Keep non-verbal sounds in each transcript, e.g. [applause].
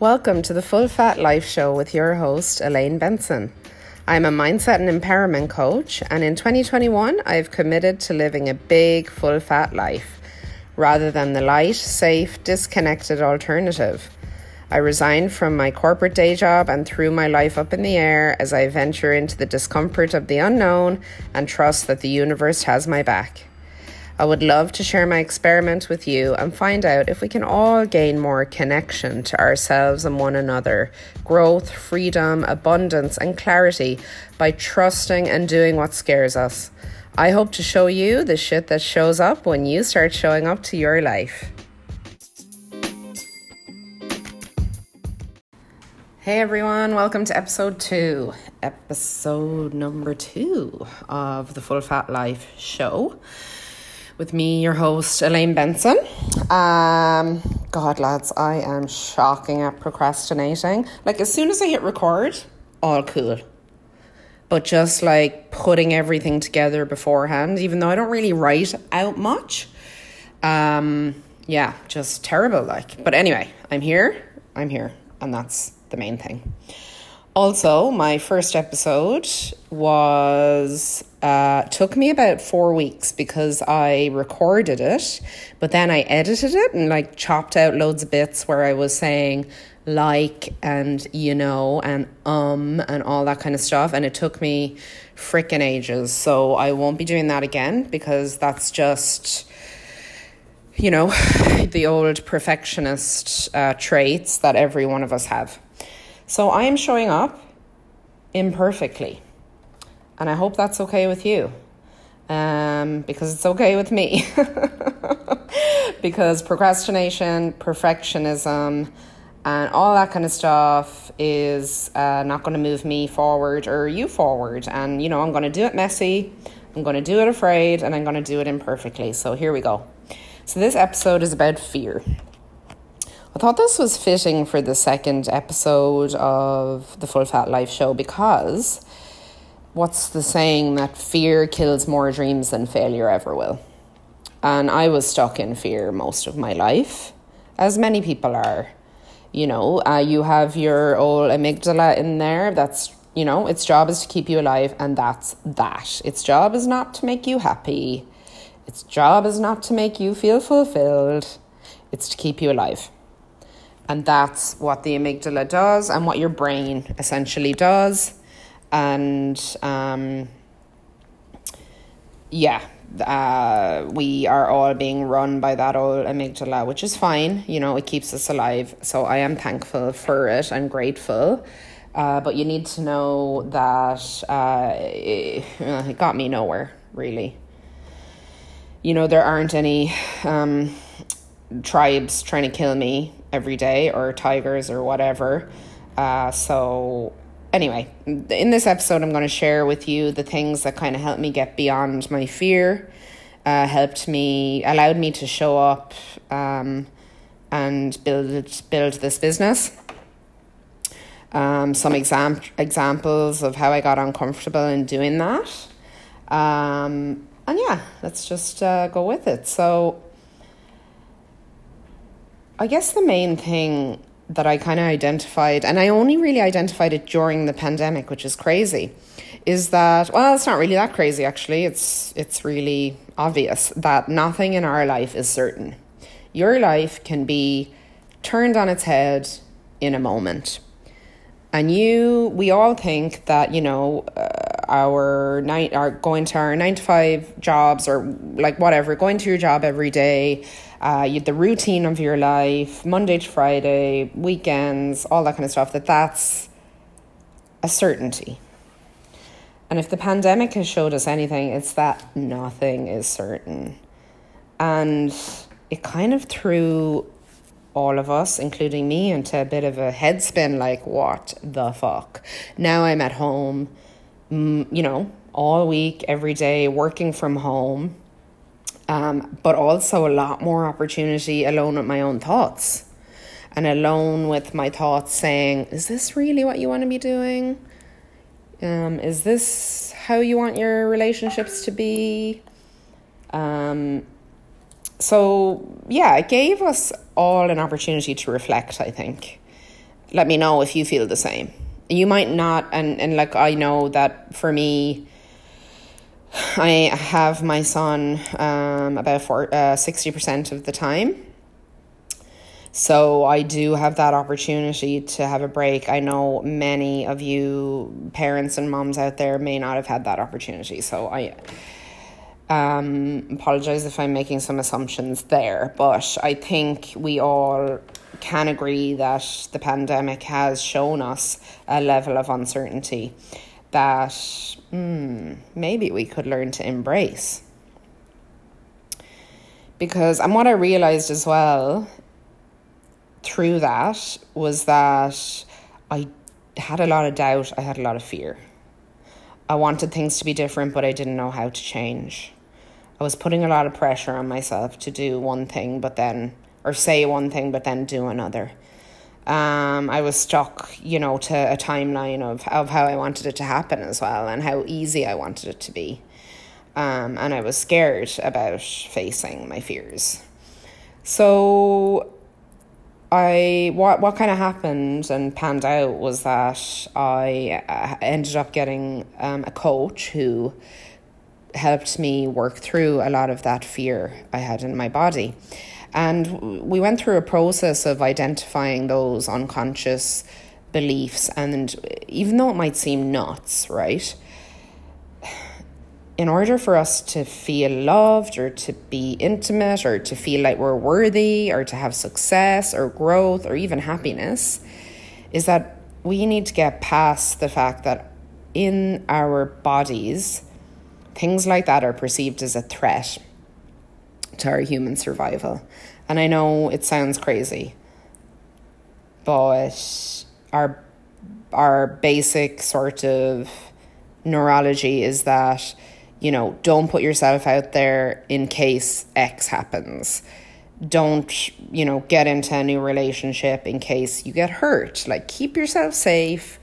Welcome to the Full Fat Life Show with your host, Elaine Benson. I'm a mindset and empowerment coach, and in 2021, I've committed to living a big, full fat life rather than the light, safe, disconnected alternative. I resigned from my corporate day job and threw my life up in the air as I venture into the discomfort of the unknown and trust that the universe has my back. I would love to share my experiment with you and find out if we can all gain more connection to ourselves and one another, growth, freedom, abundance, and clarity by trusting and doing what scares us. I hope to show you the shit that shows up when you start showing up to your life. Hey everyone, welcome to episode two, episode number two of the Full Fat Life show with me, your host, Elaine Benson. Um, God, lads, I am shocking at procrastinating. Like, as soon as I hit record, all cool. But just like putting everything together beforehand, even though I don't really write out much, um, yeah, just terrible. Like, but anyway, I'm here, I'm here, and that's the main thing. Also, my first episode was uh, took me about four weeks because I recorded it, but then I edited it and like chopped out loads of bits where I was saying like and you know and um and all that kind of stuff, and it took me freaking ages. So I won't be doing that again because that's just you know [sighs] the old perfectionist uh, traits that every one of us have. So I am showing up imperfectly. And I hope that's okay with you. Um, because it's okay with me. [laughs] because procrastination, perfectionism, and all that kind of stuff is uh, not going to move me forward or you forward. And, you know, I'm going to do it messy, I'm going to do it afraid, and I'm going to do it imperfectly. So here we go. So this episode is about fear. I thought this was fitting for the second episode of the Full Fat Life show because what's the saying that fear kills more dreams than failure ever will? And I was stuck in fear most of my life, as many people are. You know, uh, you have your old amygdala in there that's, you know, its job is to keep you alive, and that's that. Its job is not to make you happy, its job is not to make you feel fulfilled, it's to keep you alive. And that's what the amygdala does and what your brain essentially does. And um, yeah, uh, we are all being run by that old amygdala, which is fine. You know, it keeps us alive. So I am thankful for it and grateful. Uh, but you need to know that uh, it, it, got me nowhere, really. You know, there aren't any um, tribes trying to kill me every day or tigers or whatever. Uh, so, anyway, in this episode, I'm going to share with you the things that kind of helped me get beyond my fear, uh, helped me, allowed me to show up um, and build build this business. Um, some exam- examples of how I got uncomfortable in doing that. Um, and yeah, let's just uh, go with it. So, I guess the main thing that I kind of identified, and I only really identified it during the pandemic, which is crazy, is that well, it's not really that crazy actually. It's it's really obvious that nothing in our life is certain. Your life can be turned on its head in a moment. And you, we all think that, you know, uh, our night, our going to our nine to five jobs or like whatever, going to your job every day, uh, you, the routine of your life, Monday to Friday, weekends, all that kind of stuff, that that's a certainty. And if the pandemic has showed us anything, it's that nothing is certain. And it kind of threw all of us, including me, into a bit of a headspin like, what the fuck? Now I'm at home, you know, all week, every day, working from home um, but also a lot more opportunity alone with my own thoughts and alone with my thoughts saying, is this really what you want to be doing? Um, is this how you want your relationships to be? Um, so, yeah, it gave us all an opportunity to reflect, I think. let me know if you feel the same. You might not, and, and like I know that for me, I have my son um, about for, uh, 60% of the time. So I do have that opportunity to have a break. I know many of you parents and moms out there may not have had that opportunity. So I um, apologize if I'm making some assumptions there, but I think we all can agree that the pandemic has shown us a level of uncertainty that mm, maybe we could learn to embrace. Because, and what I realized as well through that was that I had a lot of doubt, I had a lot of fear. I wanted things to be different, but I didn't know how to change. I was putting a lot of pressure on myself to do one thing, but then, or say one thing, but then do another. Um, I was stuck, you know, to a timeline of, of how I wanted it to happen as well and how easy I wanted it to be. Um, and I was scared about facing my fears. So I what what kind of happened and panned out was that I uh, ended up getting um, a coach who helped me work through a lot of that fear I had in my body. And we went through a process of identifying those unconscious beliefs. And even though it might seem nuts, right? in order for us to feel loved or to be intimate or to feel like we're worthy or to have success or growth or even happiness, is that we need to get past the fact that in our bodies, things like that are perceived as a threat to our human survival. And I know it sounds crazy, but our our basic sort of neurology is that you know, don't put yourself out there in case X happens. Don't, you know, get into a new relationship in case you get hurt. Like, keep yourself safe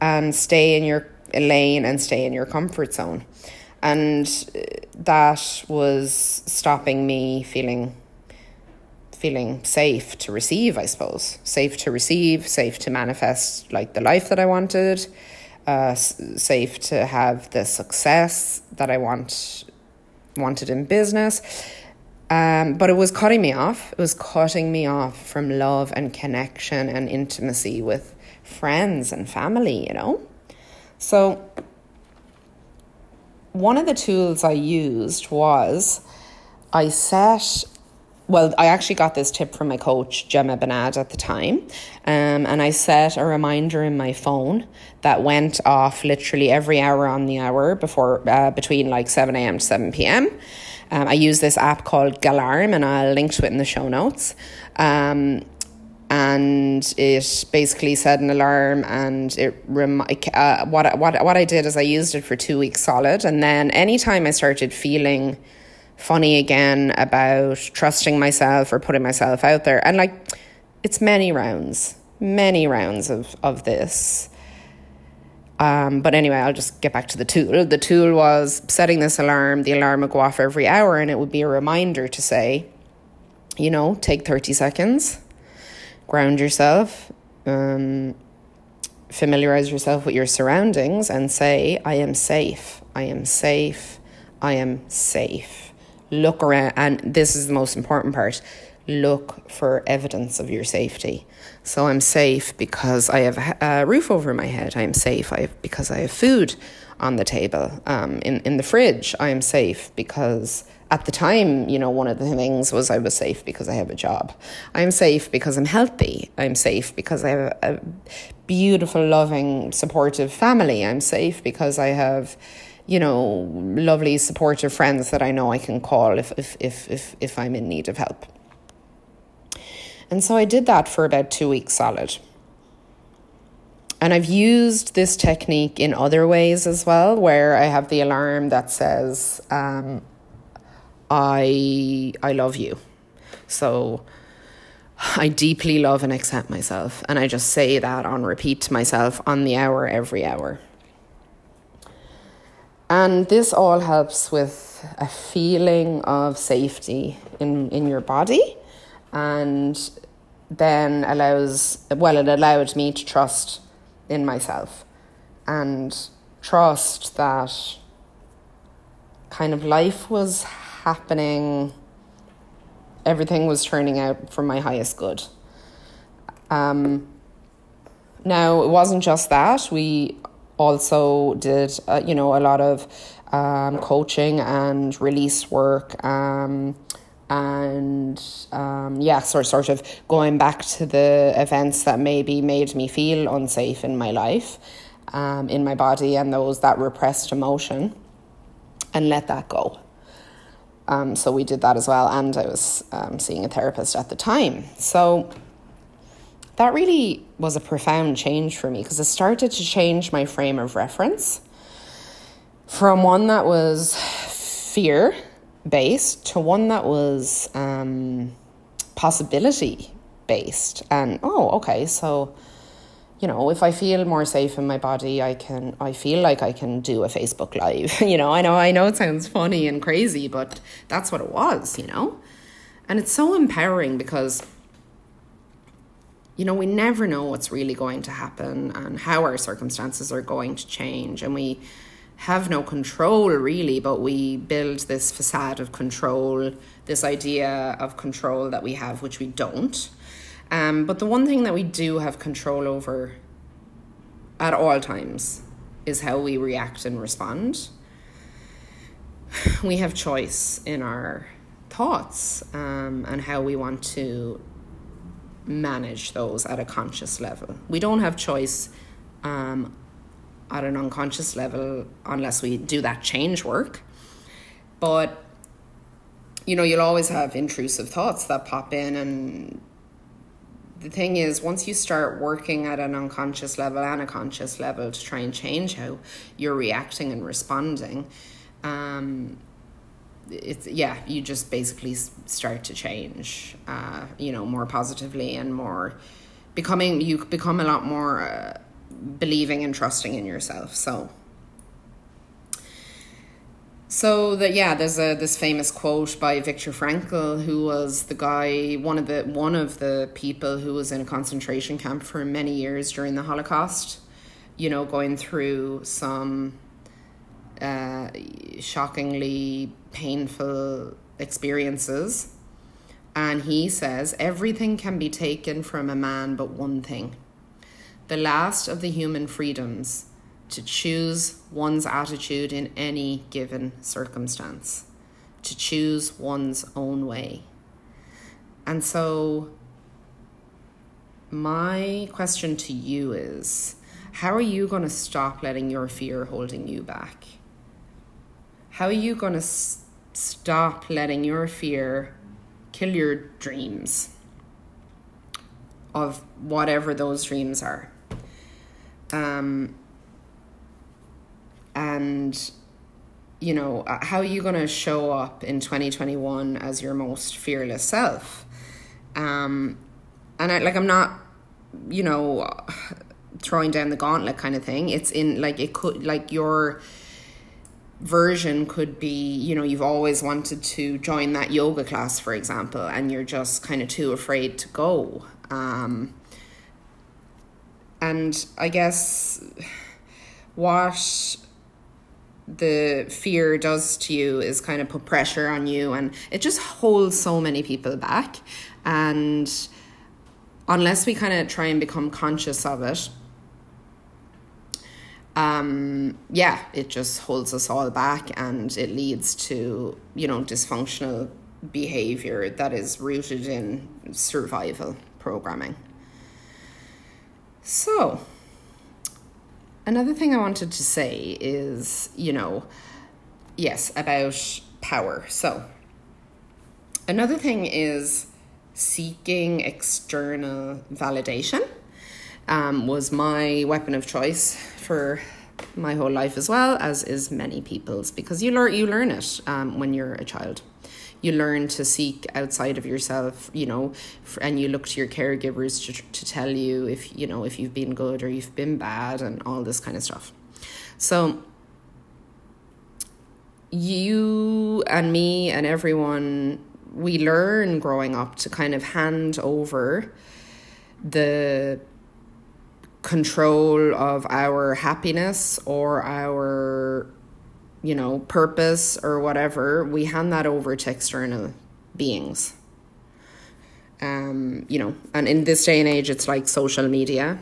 and stay in your lane and stay in your comfort zone. And that was stopping me feeling feeling safe to receive, I suppose. Safe to receive, safe to manifest like the life that I wanted uh, safe to have the success that I want wanted in business. Um, but it was cutting me off. It was cutting me off from love and connection and intimacy with friends and family, you know? So, one of the tools I used was I set well, I actually got this tip from my coach, Gemma Benad, at the time. Um, and I set a reminder in my phone that went off literally every hour on the hour before uh, between like 7 a.m. to 7 p.m. Um, I use this app called Galarm, and I'll link to it in the show notes. Um, and it basically set an alarm and it rem- uh, what, what, what I did is I used it for two weeks solid. And then anytime I started feeling funny again about trusting myself or putting myself out there. And like, it's many rounds, many rounds of, of this. Um, but anyway, I'll just get back to the tool. The tool was setting this alarm. The alarm would go off every hour, and it would be a reminder to say, you know, take 30 seconds, ground yourself, um, familiarize yourself with your surroundings, and say, I am safe. I am safe. I am safe look around, and this is the most important part look for evidence of your safety. So I'm safe because I have a roof over my head. I am safe I have, because I have food on the table. Um, in, in the fridge, I am safe because at the time, you know, one of the things was I was safe because I have a job. I'm safe because I'm healthy. I'm safe because I have a, beautiful, loving, supportive family. I'm safe because I have you know, lovely, supportive friends that I know I can call if, if, if, if, if I'm in need of help. And so I did that for about two weeks solid. And I've used this technique in other ways as well, where I have the alarm that says, um, I, I love you. So I deeply love and accept myself. And I just say that on repeat to myself on the hour, every hour. And this all helps with a feeling of safety in, in your body and then allows, well, it allowed me to trust in myself and trust that kind of life was happening, everything was turning out for my highest good. Um, now, it wasn't just that. We also did, uh, you know, a lot of um, coaching and release work. Um, and um, yeah, sort sort of going back to the events that maybe made me feel unsafe in my life, um, in my body, and those that repressed emotion, and let that go. Um, so we did that as well, and I was um, seeing a therapist at the time. So that really was a profound change for me because it started to change my frame of reference from one that was fear based to one that was um, possibility based. And oh, okay, so you know, if I feel more safe in my body, I can I feel like I can do a Facebook live. [laughs] you know, I know I know it sounds funny and crazy, but that's what it was, you know? And it's so empowering because you know, we never know what's really going to happen and how our circumstances are going to change and we have no control really, but we build this facade of control, this idea of control that we have, which we don't. Um, but the one thing that we do have control over at all times is how we react and respond. We have choice in our thoughts um, and how we want to manage those at a conscious level. We don't have choice um, at an unconscious level unless we do that change work. But you know, you'll always have intrusive thoughts that pop in and the thing is once you start working at an unconscious level and a conscious level to try and change how you're reacting and responding um, it's yeah you just basically start to change uh, you know more positively and more becoming you become a lot more uh, believing and trusting in yourself. So so that yeah, there's a this famous quote by Viktor Frankl, who was the guy, one of the one of the people who was in a concentration camp for many years during the Holocaust. You know, going through some uh, shockingly painful experiences. And he says, everything can be taken from a man but one thing the last of the human freedoms to choose one's attitude in any given circumstance, to choose one's own way. And so, my question to you is how are you going to stop letting your fear holding you back? How are you going to s- stop letting your fear kill your dreams of whatever those dreams are? Um, and you know uh, how are you going to show up in 2021 as your most fearless self? Um and i like i'm not you know [sighs] throwing down the gauntlet kind of thing. It's in like it could like your version could be you know you've always wanted to join that yoga class for example and you're just kind of too afraid to go. Um and I guess [sighs] what the fear does to you is kind of put pressure on you and it just holds so many people back. And unless we kind of try and become conscious of it, um, yeah, it just holds us all back and it leads to, you know, dysfunctional behavior that is rooted in survival programming. So, another thing I wanted to say is, you know, yes, about power. So, another thing is seeking external validation. Um, was my weapon of choice for my whole life as well as is many people's because you learn you learn it um, when you're a child you learn to seek outside of yourself you know and you look to your caregivers to, to tell you if you know if you've been good or you've been bad and all this kind of stuff. So you and me and everyone we learn growing up to kind of hand over the control of our happiness or our you know purpose or whatever we hand that over to external beings. Um you know and in this day and age it's like social media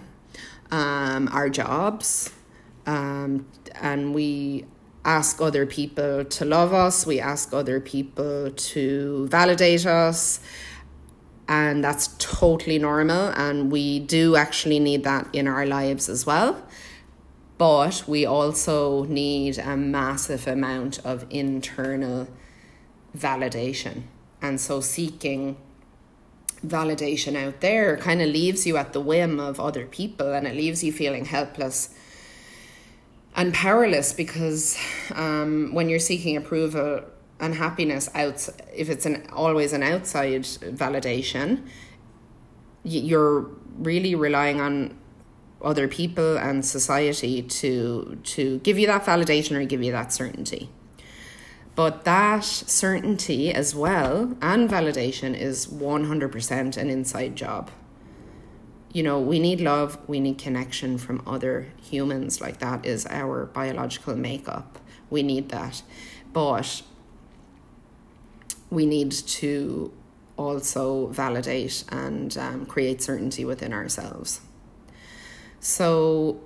um our jobs um and we ask other people to love us we ask other people to validate us and that's totally normal and we do actually need that in our lives as well but we also need a massive amount of internal validation. And so seeking validation out there kind of leaves you at the whim of other people and it leaves you feeling helpless and powerless because um, when you're seeking approval and happiness out if it's an always an outside validation you're really relying on other people and society to to give you that validation or give you that certainty. But that certainty as well and validation is 100% an inside job. You know we need love we need connection from other humans like that is our biological makeup. We need that. But we need to also validate and um, create certainty within ourselves. So,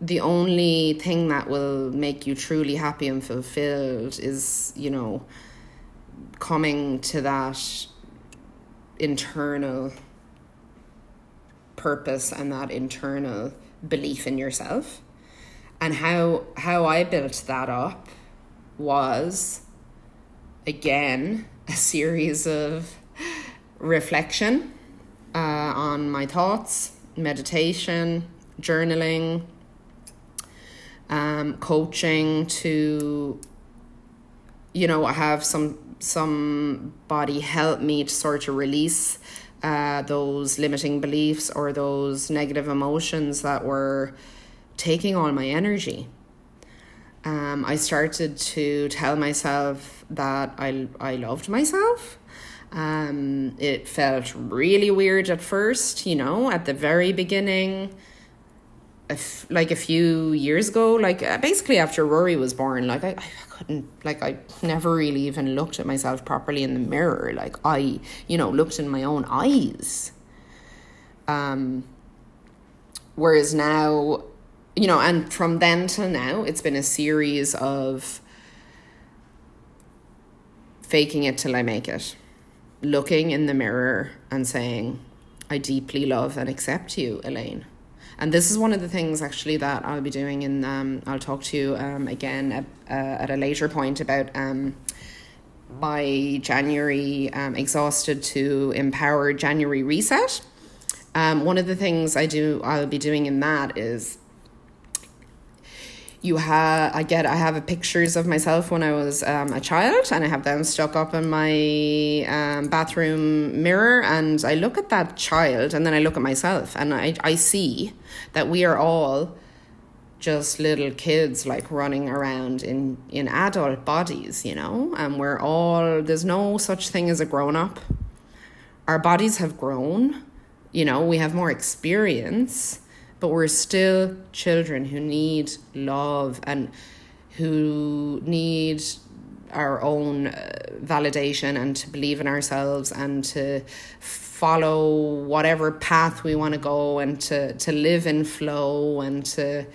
the only thing that will make you truly happy and fulfilled is, you know, coming to that internal purpose and that internal belief in yourself. And how how I built that up was again a series of reflection uh, on my thoughts, meditation, journaling, um, coaching to, you know, have some somebody help me to sort of release uh, those limiting beliefs or those negative emotions that were taking all my energy um, I started to tell myself that I, I loved myself. Um, it felt really weird at first, you know, at the very beginning, If, like a few years ago, like uh, basically after Rory was born, like I, I couldn't, like I never really even looked at myself properly in the mirror. Like I, you know, looked in my own eyes. Um, whereas now you know, and from then till now, it's been a series of faking it till I make it, looking in the mirror and saying, I deeply love and accept you, Elaine. And this is one of the things actually that I'll be doing, and um, I'll talk to you um, again at, uh, at a later point about um, my January um, exhausted to empower January reset. Um, one of the things I do, I'll be doing in that is you have I get I have pictures of myself when I was um, a child and I have them stuck up in my um, bathroom mirror and I look at that child and then I look at myself and I I see that we are all just little kids like running around in in adult bodies you know? And we're all there's no such thing as a grown up our bodies have grown you know? We have more experience but we're still children who need love and who need our own uh, validation and to believe in ourselves and to follow whatever path we want to go and to to live in flow and to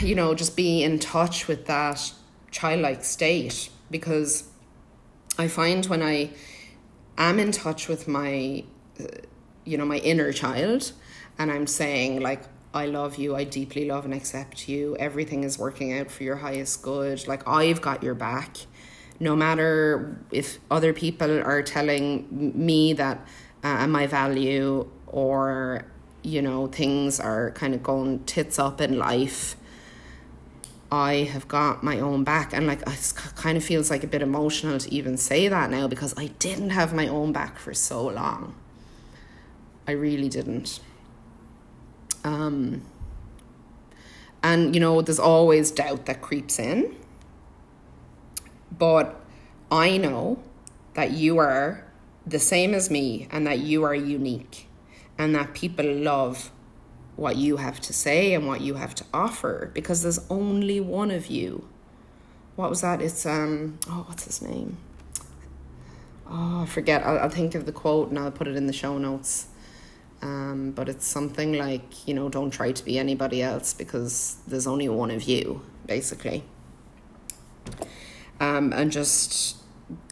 you know just be in touch with that childlike state. Because i find when i am in touch with my uh, you know my inner child and I'm saying like I love you, I deeply love and accept you. Everything is working out for your highest good. Like I've got your back. No matter if other people are telling me that uh, my value or you know things are kind of going tits up in life. I have got my own back, and like it kind of feels like a bit emotional to even say that now because I didn't have my own back for so long. I really didn't. Um, and, you know, there's always doubt that creeps in. But I know that you are the same as me and that you are unique and that people love what you have to say and what you have to offer because there's only one of you. What was that? It's um oh what's his name? Oh, I forget. I'll, I'll think of the quote and I'll put it in the show notes. Um, but it's something like, you know, don't try to be anybody else because there's only one of you, basically. Um, and just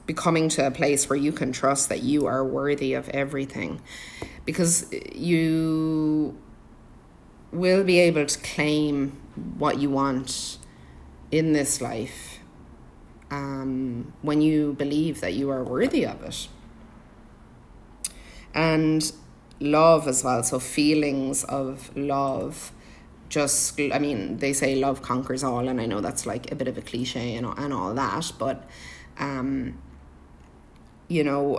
becoming to a place where you can trust that you are worthy of everything because you will be able to claim what you want in this life um, when you believe that you are worthy of it. And love as well. So feelings of love. Just, I mean, they say love conquers all, and I know that's like a bit of a cliche and and all that, but, um, you know,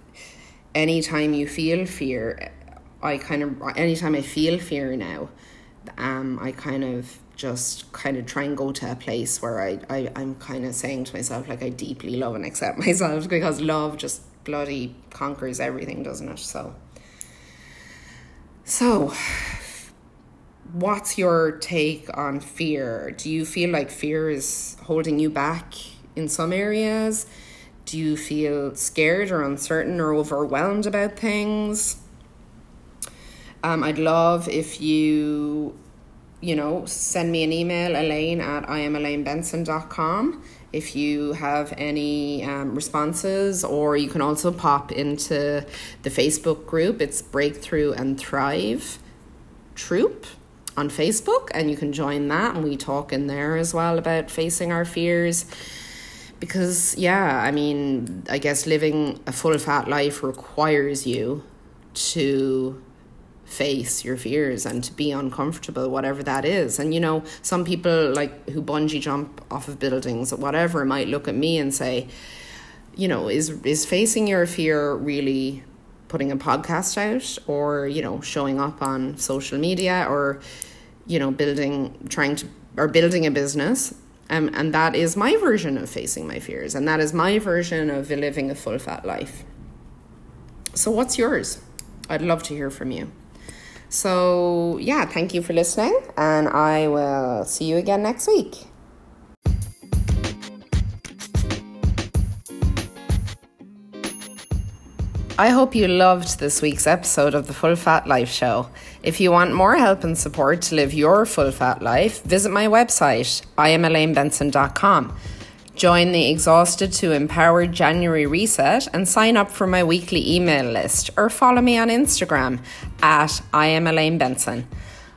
[sighs] anytime you feel fear, I kind of anytime I feel fear now, um, I kind of just kind of try and go to a place where I, I I'm kind of saying to myself like I deeply love and accept [laughs] myself because love just bloody conquers everything, doesn't it? So so, what's your take on fear? Do you feel like fear is holding you back in some areas? Do you feel scared or uncertain or overwhelmed about things? Um, I'd love if you, you know, send me an email, elaine at iamelainebenson.com if you have any um, responses, or you can also pop into the Facebook group. It's Breakthrough and Thrive Troop on Facebook, and you can join that, and we talk in there as well about facing our fears. Because, yeah, I mean, I guess living a full fat life requires you to face your fears and to be uncomfortable, whatever that is. And you know, some people like who bungee jump off of buildings or whatever might look at me and say, you know, is is facing your fear really putting a podcast out or, you know, showing up on social media or, you know, building trying to or building a business. Um, and that is my version of facing my fears, and that is my version of living a full fat life. So, what's yours? I'd love to hear from you. So, yeah, thank you for listening, and I will see you again next week. I hope you loved this week's episode of the Full Fat Life Show. If you want more help and support to live your full fat life, visit my website, iamelainebenson.com. Join the Exhausted to Empowered January Reset and sign up for my weekly email list or follow me on Instagram at I am Elaine Benson.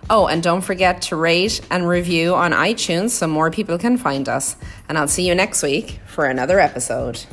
Oh, and don't forget to rate and review on iTunes so more people can find us. And I'll see you next week for another episode.